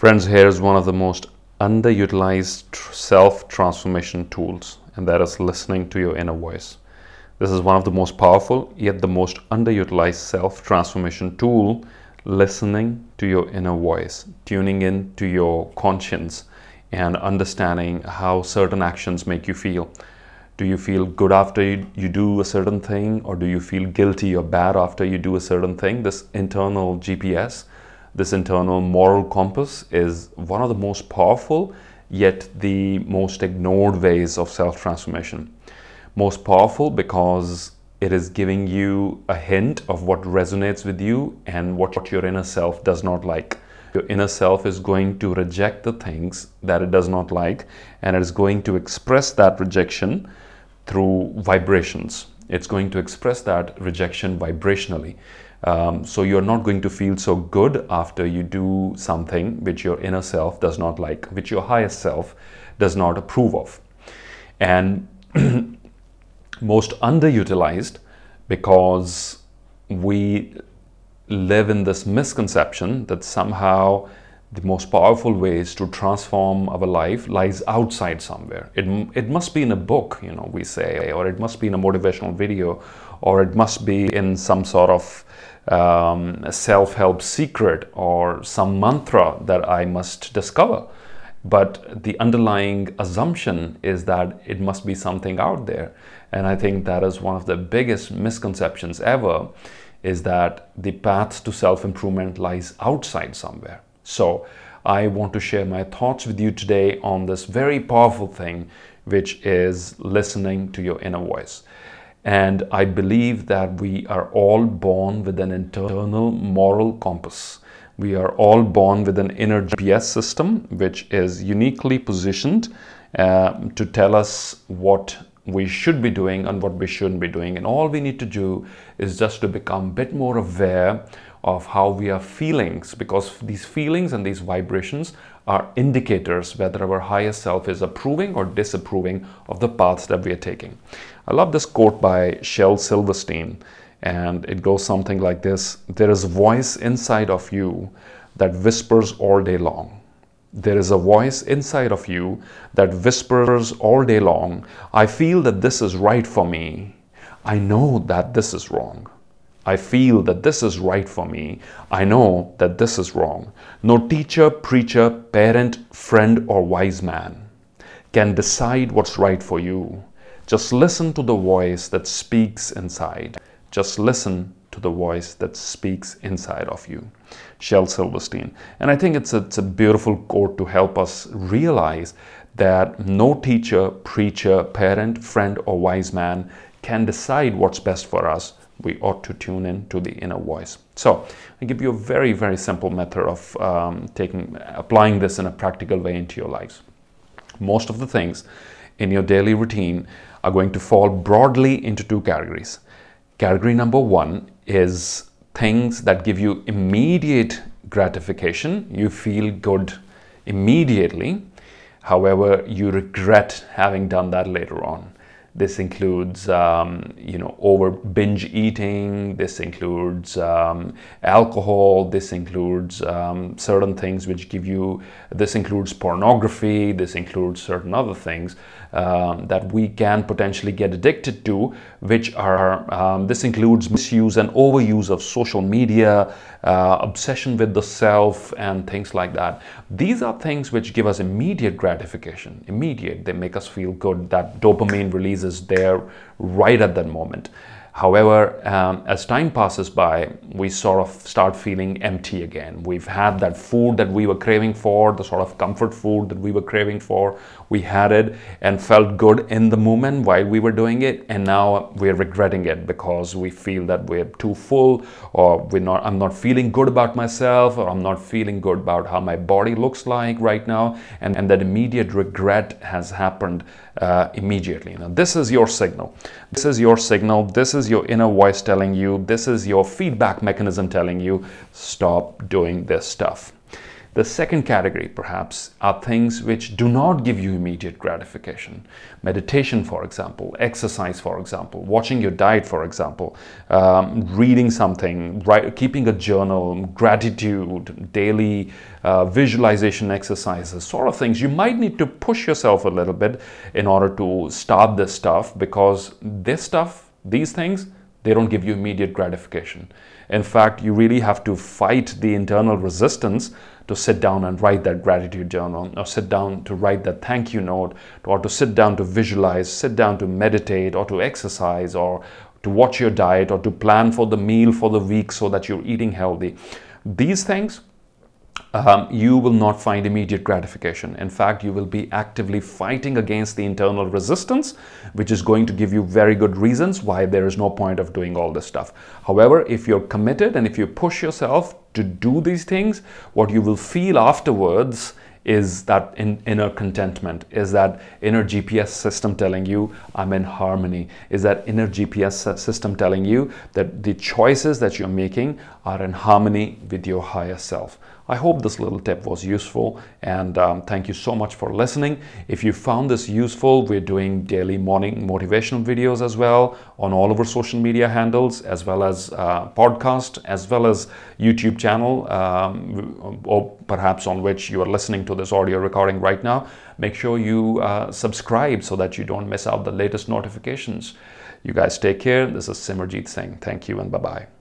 Friends, here is one of the most underutilized self transformation tools, and that is listening to your inner voice. This is one of the most powerful, yet the most underutilized self transformation tool listening to your inner voice, tuning in to your conscience, and understanding how certain actions make you feel. Do you feel good after you, you do a certain thing, or do you feel guilty or bad after you do a certain thing? This internal GPS, this internal moral compass, is one of the most powerful, yet the most ignored ways of self transformation most powerful because it is giving you a hint of what resonates with you and what your inner self does not like. Your inner self is going to reject the things that it does not like and it is going to express that rejection through vibrations. It's going to express that rejection vibrationally. Um, so you're not going to feel so good after you do something which your inner self does not like, which your higher self does not approve of. And most underutilized because we live in this misconception that somehow the most powerful ways to transform our life lies outside somewhere. It, it must be in a book, you know, we say, or it must be in a motivational video, or it must be in some sort of um, self help secret or some mantra that I must discover. But the underlying assumption is that it must be something out there. And I think that is one of the biggest misconceptions ever is that the path to self improvement lies outside somewhere. So I want to share my thoughts with you today on this very powerful thing, which is listening to your inner voice. And I believe that we are all born with an internal moral compass. We are all born with an inner GPS system, which is uniquely positioned uh, to tell us what we should be doing and what we shouldn't be doing. And all we need to do is just to become a bit more aware of how we are feeling because these feelings and these vibrations are indicators whether our higher self is approving or disapproving of the paths that we are taking. I love this quote by Shel Silverstein, and it goes something like this There is a voice inside of you that whispers all day long there is a voice inside of you that whispers all day long, I feel that this is right for me. I know that this is wrong. I feel that this is right for me. I know that this is wrong. No teacher, preacher, parent, friend, or wise man can decide what's right for you. Just listen to the voice that speaks inside. Just listen to the voice that speaks inside of you. Shel Silverstein. And I think it's a, it's a beautiful quote to help us realize that no teacher, preacher, parent, friend, or wise man can decide what's best for us. We ought to tune in to the inner voice. So, I give you a very, very simple method of um, taking, applying this in a practical way into your lives. Most of the things in your daily routine are going to fall broadly into two categories. Category number one is things that give you immediate gratification. You feel good immediately. However, you regret having done that later on. This includes, um, you know, over binge eating. This includes um, alcohol. This includes um, certain things which give you. This includes pornography. This includes certain other things um, that we can potentially get addicted to, which are. Um, this includes misuse and overuse of social media, uh, obsession with the self, and things like that. These are things which give us immediate gratification. Immediate. They make us feel good. That dopamine release is there right at that moment. However, um, as time passes by, we sort of start feeling empty again. We've had that food that we were craving for, the sort of comfort food that we were craving for. We had it and felt good in the moment while we were doing it, and now we're regretting it because we feel that we're too full, or we're not. I'm not feeling good about myself, or I'm not feeling good about how my body looks like right now, and, and that immediate regret has happened uh, immediately. Now, this is your signal. This is your signal. This is your inner voice telling you. This is your feedback mechanism telling you stop doing this stuff. The second category, perhaps, are things which do not give you immediate gratification. Meditation, for example, exercise, for example, watching your diet, for example, um, reading something, write, keeping a journal, gratitude, daily uh, visualization exercises, sort of things. You might need to push yourself a little bit in order to start this stuff because this stuff, these things, they don't give you immediate gratification. In fact, you really have to fight the internal resistance to sit down and write that gratitude journal, or sit down to write that thank you note, or to sit down to visualize, sit down to meditate, or to exercise, or to watch your diet, or to plan for the meal for the week so that you're eating healthy. These things um, you will not find immediate gratification. In fact, you will be actively fighting against the internal resistance, which is going to give you very good reasons why there is no point of doing all this stuff. However, if you're committed and if you push yourself to do these things, what you will feel afterwards is that in, inner contentment is that inner gps system telling you i'm in harmony is that inner gps system telling you that the choices that you're making are in harmony with your higher self I hope this little tip was useful and um, thank you so much for listening. If you found this useful, we're doing daily morning motivational videos as well on all of our social media handles, as well as uh, podcast, as well as YouTube channel, um, or perhaps on which you are listening to this audio recording right now. Make sure you uh, subscribe so that you don't miss out the latest notifications. You guys take care. This is Simarjeet Singh. Thank you and bye bye.